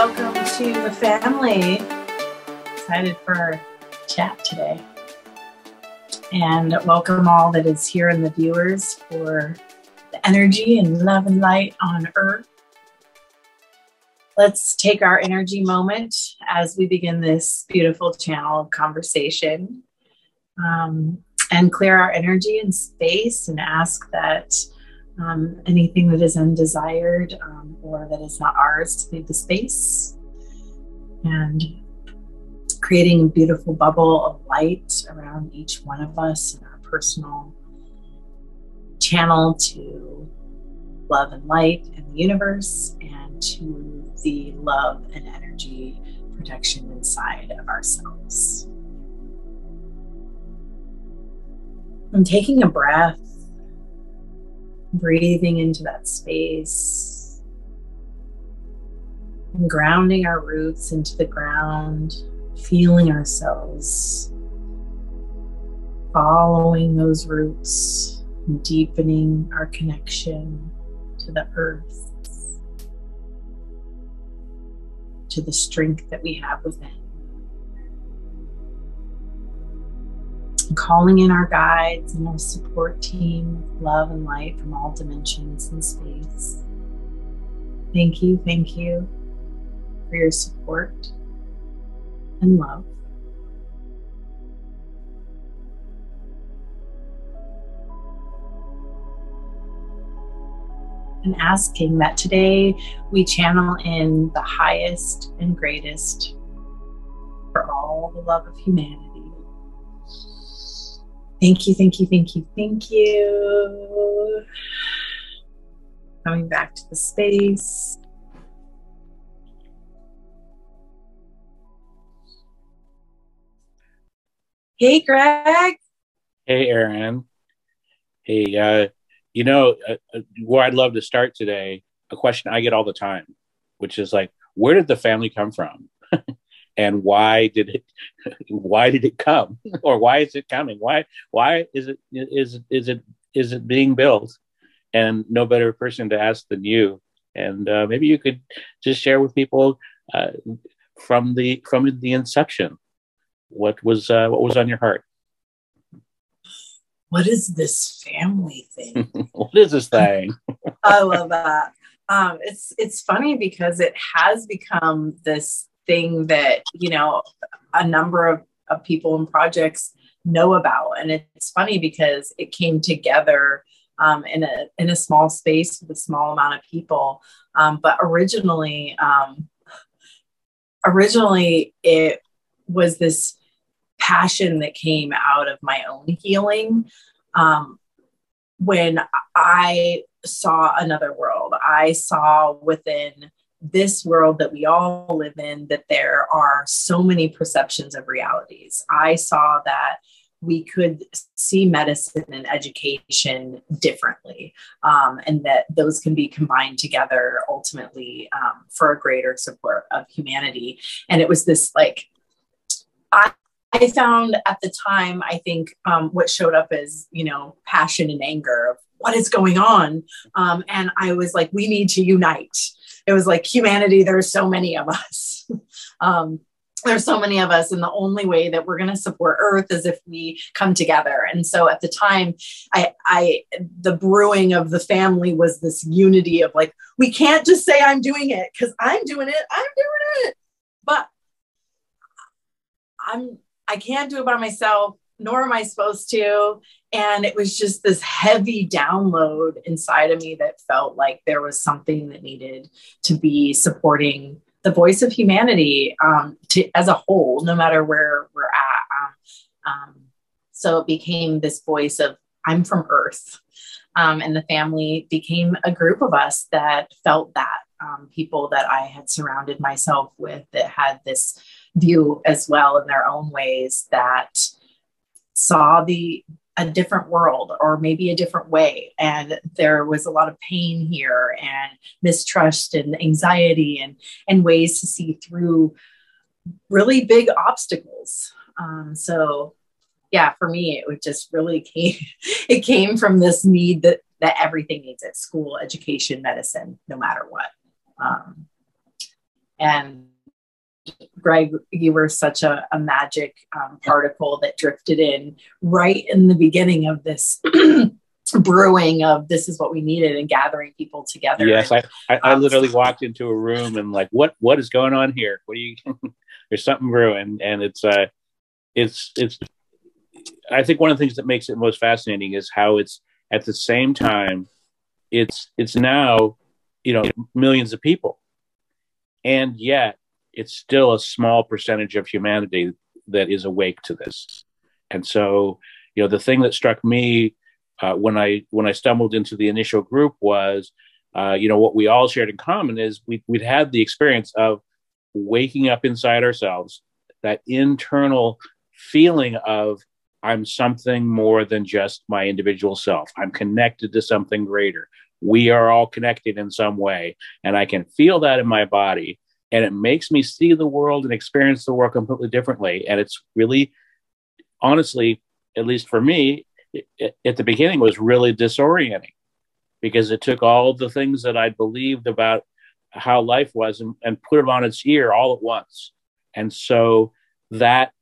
welcome to the family. Excited for chat today. And welcome all that is here and the viewers for the energy and love and light on earth. Let's take our energy moment as we begin this beautiful channel of conversation um, and clear our energy and space and ask that um, anything that is undesired um, or that is not ours to leave the space and creating a beautiful bubble of light around each one of us in our personal channel to love and light in the universe and to the love and energy protection inside of ourselves. And taking a breath, breathing into that space, and grounding our roots into the ground feeling ourselves following those roots, deepening our connection to the earth, to the strength that we have within. Calling in our guides and our support team love and light from all dimensions and space. Thank you, thank you for your support and love. And asking that today we channel in the highest and greatest for all the love of humanity. Thank you, thank you, thank you, thank you. Coming back to the space. Hey, Greg. Hey, Erin. Hey, uh, you know, uh, uh, where I'd love to start today, a question I get all the time, which is like, where did the family come from? and why did it why did it come or why is it coming why why is it is is it is it being built and no better person to ask than you and uh, maybe you could just share with people uh, from the from the inception what was uh, what was on your heart? What is this family thing? what is this thing? I love that. Um, it's it's funny because it has become this thing that you know a number of, of people and projects know about, and it's funny because it came together um, in a in a small space with a small amount of people. Um, but originally, um, originally it was this passion that came out of my own healing um, when I saw another world. I saw within this world that we all live in that there are so many perceptions of realities. I saw that we could see medicine and education differently, um, and that those can be combined together ultimately um, for a greater support of humanity. And it was this like, I I found at the time, I think um, what showed up is, you know, passion and anger of what is going on. Um, and I was like, we need to unite. It was like humanity, there's so many of us. um, there's so many of us and the only way that we're going to support earth is if we come together. And so at the time i i the brewing of the family was this unity of like we can't just say i'm doing it because i'm doing it i'm doing it. But i'm I can't do it by myself, nor am I supposed to. And it was just this heavy download inside of me that felt like there was something that needed to be supporting the voice of humanity um, to, as a whole, no matter where we're at. Um, um, so it became this voice of, I'm from Earth. Um, and the family became a group of us that felt that. Um, people that I had surrounded myself with that had this view as well in their own ways that saw the a different world or maybe a different way. And there was a lot of pain here and mistrust and anxiety and and ways to see through really big obstacles. Um, so yeah for me it would just really came it came from this need that that everything needs at school education medicine no matter what. Um, and Greg, you were such a, a magic um, particle that drifted in right in the beginning of this brewing of this is what we needed and gathering people together. Yes, I, I, I um, literally walked into a room and like, what what is going on here? What do you? there's something brewing, and it's uh, it's it's. I think one of the things that makes it most fascinating is how it's at the same time, it's it's now, you know, millions of people, and yet it's still a small percentage of humanity that is awake to this, and so you know the thing that struck me uh, when I when I stumbled into the initial group was, uh, you know, what we all shared in common is we we'd had the experience of waking up inside ourselves, that internal feeling of I'm something more than just my individual self. I'm connected to something greater. We are all connected in some way, and I can feel that in my body, and it makes me see the world and experience the world completely differently. And it's really, honestly, at least for me, it, at the beginning was really disorienting because it took all the things that I believed about how life was and, and put it on its ear all at once. And so that,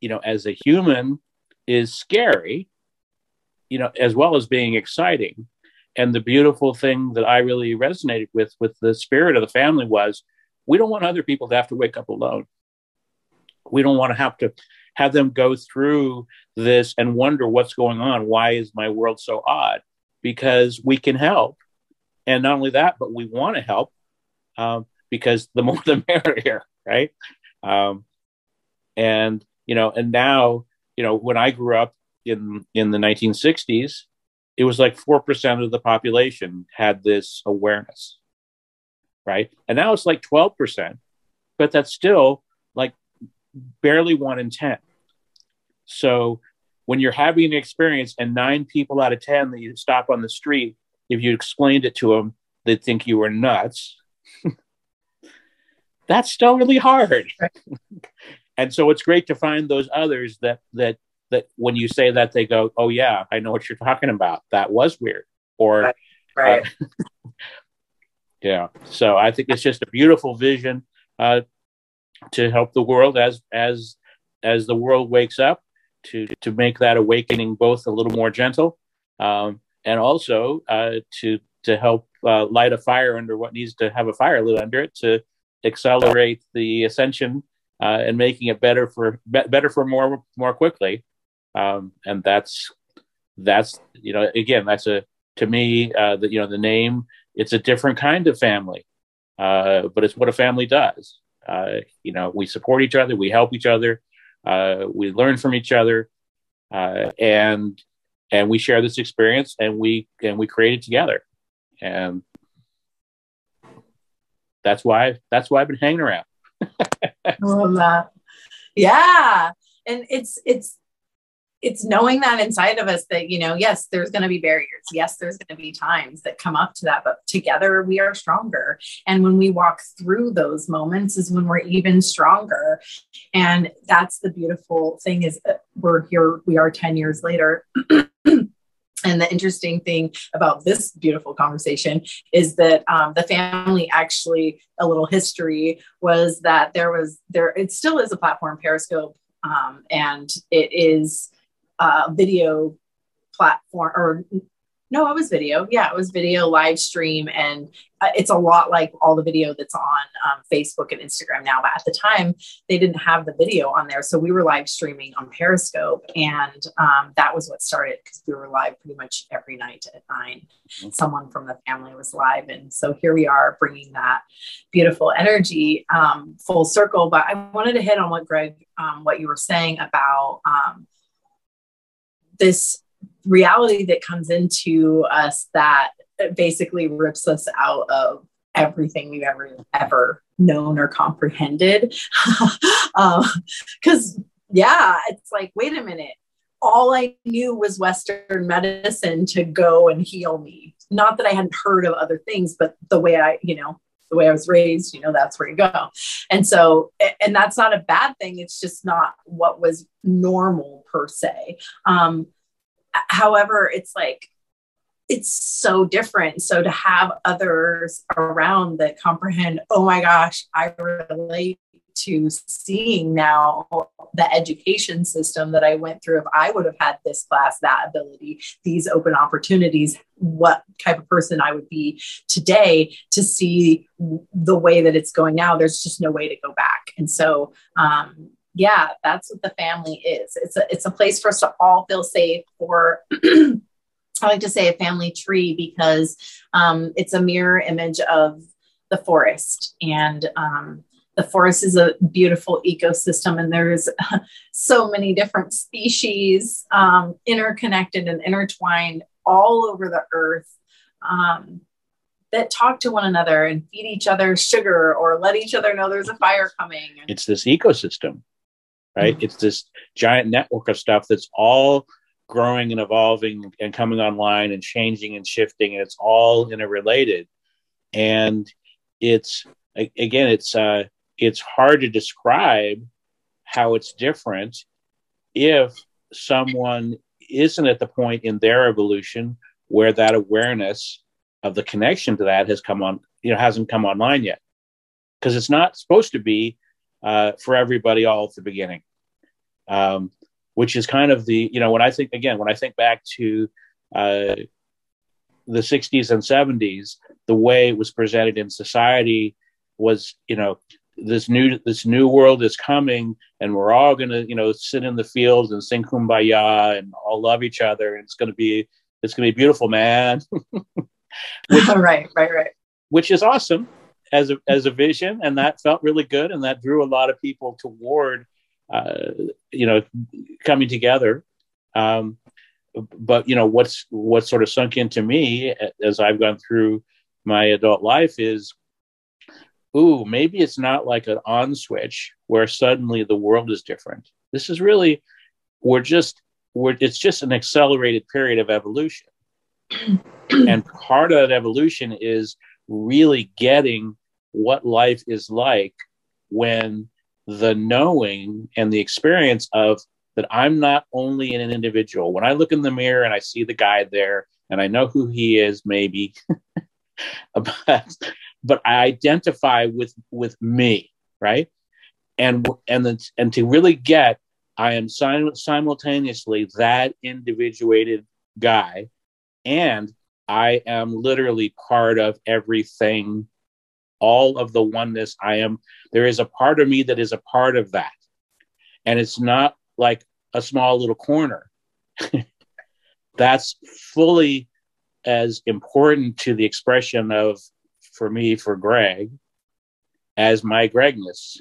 you know, as a human is scary, you know, as well as being exciting. And the beautiful thing that I really resonated with with the spirit of the family was we don't want other people to have to wake up alone. We don't want to have to have them go through this and wonder what's going on. Why is my world so odd? Because we can help. And not only that, but we want to help um, because the more the merrier, right? Um, and, you know, and now, you know, when I grew up in, in the 1960s, it was like 4% of the population had this awareness, right? And now it's like 12%, but that's still like barely one in 10. So when you're having an experience and nine people out of 10 that you stop on the street, if you explained it to them, they'd think you were nuts. That's still really hard. and so it's great to find those others that, that, that when you say that, they go, Oh, yeah, I know what you're talking about. That was weird. Or, right. right. Uh, yeah. So I think it's just a beautiful vision. Uh, to help the world as as as the world wakes up to to make that awakening both a little more gentle um, and also uh, to to help uh, light a fire under what needs to have a fire lit under it to accelerate the ascension uh, and making it better for be- better for more more quickly um, and that's that's you know again that's a to me uh, the you know the name it's a different kind of family uh, but it's what a family does uh, you know, we support each other, we help each other, uh, we learn from each other, uh, and and we share this experience, and we and we create it together, and that's why that's why I've been hanging around. I love that. Yeah, and it's it's it's knowing that inside of us that you know yes there's going to be barriers. Yes there's going to be times that come up to that but together we are stronger. And when we walk through those moments is when we're even stronger. And that's the beautiful thing is we're here we are 10 years later. And the interesting thing about this beautiful conversation is that um, the family actually, a little history was that there was there, it still is a platform, Periscope, um, and it is uh, video platform or no, it was video. Yeah, it was video live stream. And uh, it's a lot like all the video that's on um, Facebook and Instagram now. But at the time, they didn't have the video on there. So we were live streaming on Periscope. And um, that was what started because we were live pretty much every night at 9 mm-hmm. Someone from the family was live. And so here we are bringing that beautiful energy um, full circle. But I wanted to hit on what Greg, um, what you were saying about um, this reality that comes into us that basically rips us out of everything we've ever ever known or comprehended. Because um, yeah it's like wait a minute. All i knew was western medicine to go and heal me. Not that i hadn't heard of other things but the way i you know the way i was raised you know that's where you go. And so and that's not a bad thing. It's just not what was normal per se um, however it's like it's so different so to have others around that comprehend oh my gosh i relate to seeing now the education system that I went through. If I would have had this class, that ability, these open opportunities, what type of person I would be today to see the way that it's going now, there's just no way to go back. And so, um, yeah, that's what the family is. It's a it's a place for us to all feel safe. Or I like to say a family tree because um, it's a mirror image of the forest, and um, the forest is a beautiful ecosystem, and there's so many different species um, interconnected and intertwined all over the earth. Um, that talk to one another and feed each other sugar or let each other know there's a fire coming. It's this ecosystem right? Mm-hmm. It's this giant network of stuff that's all growing and evolving and coming online and changing and shifting, and it's all interrelated. And it's again, it's uh, it's hard to describe how it's different if someone isn't at the point in their evolution where that awareness of the connection to that has come on, you know, hasn't come online yet, because it's not supposed to be uh, for everybody all at the beginning. Um, which is kind of the, you know, when I think, again, when I think back to uh, the 60s and 70s, the way it was presented in society was, you know, this new this new world is coming and we're all going to you know sit in the fields and sing kumbaya and all love each other. And it's going to be it's going to be beautiful man. Which, right right right. Which is awesome as a, as a vision and that felt really good and that drew a lot of people toward uh, you know coming together. Um, but you know what's what sort of sunk into me as i've gone through my adult life is ooh maybe it's not like an on switch where suddenly the world is different. This is really we're just we're it's just an accelerated period of evolution. And part of that evolution is really getting what life is like when the knowing and the experience of that I'm not only an individual. When I look in the mirror and I see the guy there and I know who he is, maybe, but, but I identify with with me, right? And and then and to really get, I am sim- simultaneously that individuated guy, and I am literally part of everything all of the oneness I am. There is a part of me that is a part of that. And it's not like a small little corner. That's fully as important to the expression of, for me, for Greg, as my Gregness.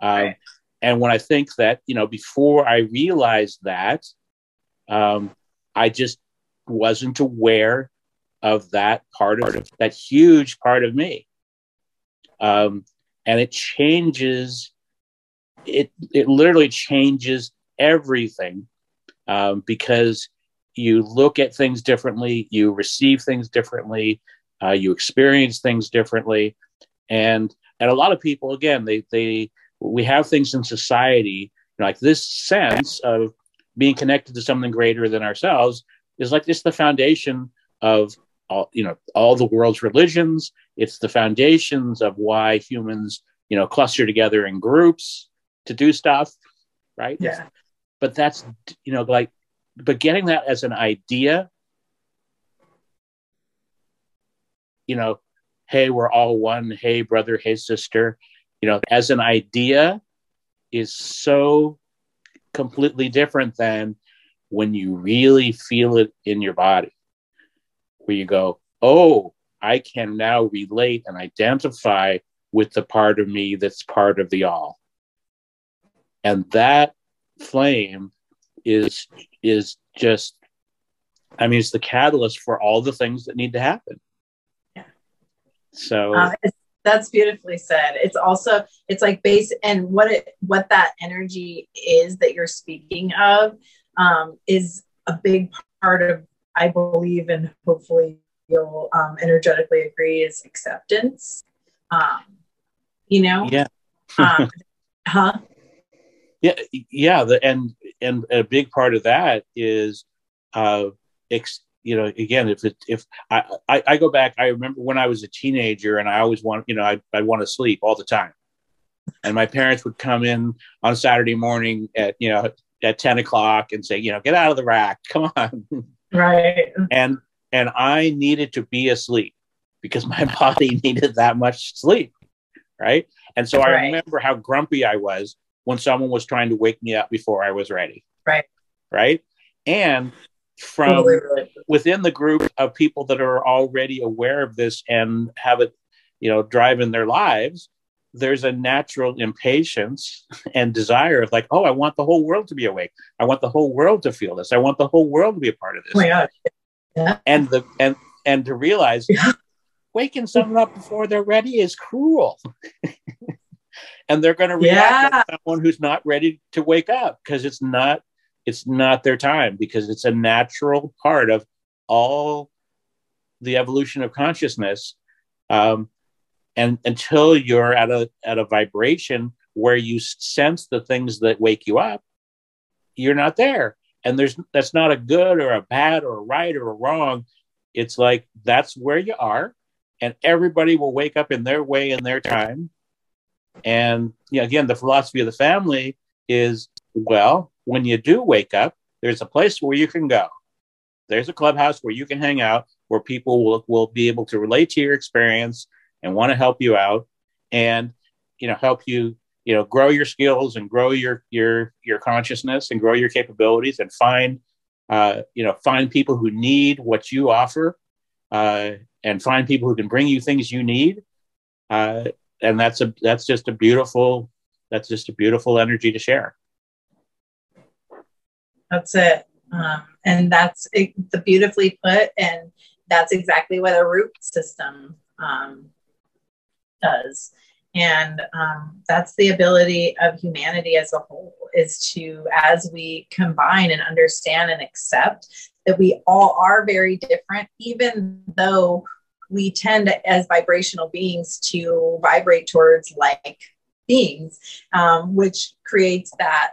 Um, right. And when I think that, you know, before I realized that, um, I just wasn't aware of that part of that huge part of me um, and it changes it it literally changes everything um, because you look at things differently you receive things differently uh, you experience things differently. And and a lot of people again they they we have things in society like this sense of being connected to something greater than ourselves is like this the foundation of all you know all the world's religions. It's the foundations of why humans you know cluster together in groups to do stuff right? Yeah. But that's you know like but getting that as an idea you know hey we're all one. Hey brother hey sister. You know as an idea is so completely different than when you really feel it in your body where you go, oh, I can now relate and identify with the part of me that's part of the all. And that flame is is just I mean it's the catalyst for all the things that need to happen. Yeah. So uh, that's beautifully said. It's also it's like base and what it what that energy is that you're speaking of um, is a big part of I believe, and hopefully you'll um, energetically agree, is acceptance. Um, you know? Yeah. um, huh? Yeah, yeah. The, and and a big part of that is, uh, ex, you know, again, if it, if I, I, I go back, I remember when I was a teenager, and I always want, you know, I I want to sleep all the time, and my parents would come in on Saturday morning at you know at 10 o'clock and say, you know, get out of the rack, come on. Right. And and I needed to be asleep because my body needed that much sleep. Right. And so right. I remember how grumpy I was when someone was trying to wake me up before I was ready. Right. Right. And from within the group of people that are already aware of this and have it, you know, driving their lives, there's a natural impatience and desire of like, oh, I want the whole world to be awake. I want the whole world to feel this. I want the whole world to be a part of this. Oh God. Yeah. And the and and to realize yeah. waking someone up before they're ready is cruel. and they're going to react yeah. like someone who's not ready to wake up because it's not it's not their time because it's a natural part of all the evolution of consciousness um, and until you're at a at a vibration where you sense the things that wake you up you're not there. And there's that's not a good or a bad or a right or a wrong. It's like that's where you are and everybody will wake up in their way in their time. And you know, again the philosophy of the family is well when you do wake up there's a place where you can go. There's a clubhouse where you can hang out where people will, will be able to relate to your experience and want to help you out and you know help you you know grow your skills and grow your your your consciousness and grow your capabilities and find uh, you know find people who need what you offer uh, and find people who can bring you things you need uh, and that's a that's just a beautiful that's just a beautiful energy to share. That's it. Um, and that's it, the beautifully put and that's exactly what a root system um, does. And um, that's the ability of humanity as a whole is to, as we combine and understand and accept that we all are very different, even though we tend as vibrational beings to vibrate towards like beings, um, which creates that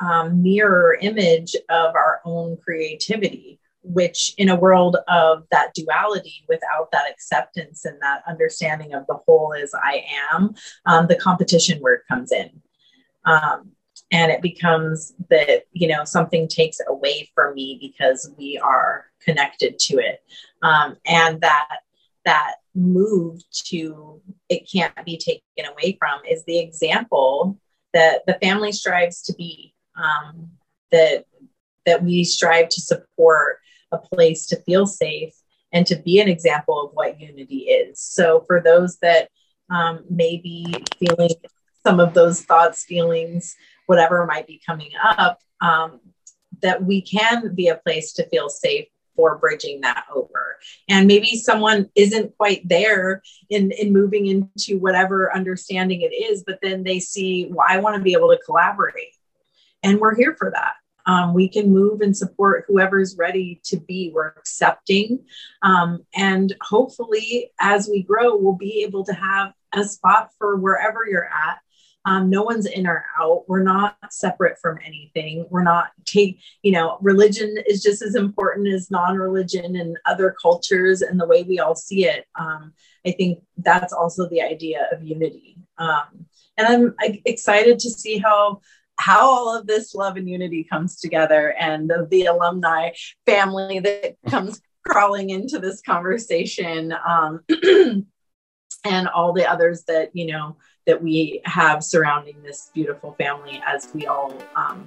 um, mirror image of our own creativity which in a world of that duality without that acceptance and that understanding of the whole as i am um, the competition word comes in. Um, and it becomes that you know something takes away from me because we are connected to it. Um, and that that move to it can't be taken away from is the example that the family strives to be um, that that we strive to support a place to feel safe and to be an example of what unity is. So, for those that um, may be feeling some of those thoughts, feelings, whatever might be coming up, um, that we can be a place to feel safe for bridging that over. And maybe someone isn't quite there in, in moving into whatever understanding it is, but then they see, well, I want to be able to collaborate. And we're here for that. Um, we can move and support whoever's ready to be. We're accepting. Um, and hopefully, as we grow, we'll be able to have a spot for wherever you're at. Um, no one's in or out. We're not separate from anything. We're not take, you know, religion is just as important as non-religion and other cultures and the way we all see it. Um, I think that's also the idea of unity. Um, and I'm excited to see how how all of this love and unity comes together and the, the alumni family that comes crawling into this conversation um, and all the others that you know that we have surrounding this beautiful family as we all um,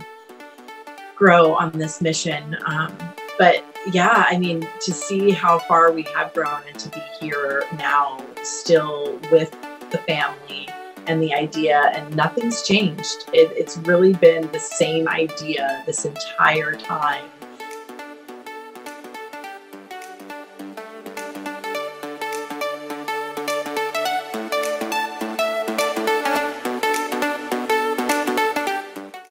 grow on this mission. Um, but yeah i mean to see how far we have grown and to be here now still with the family and the idea, and nothing's changed. It, it's really been the same idea this entire time.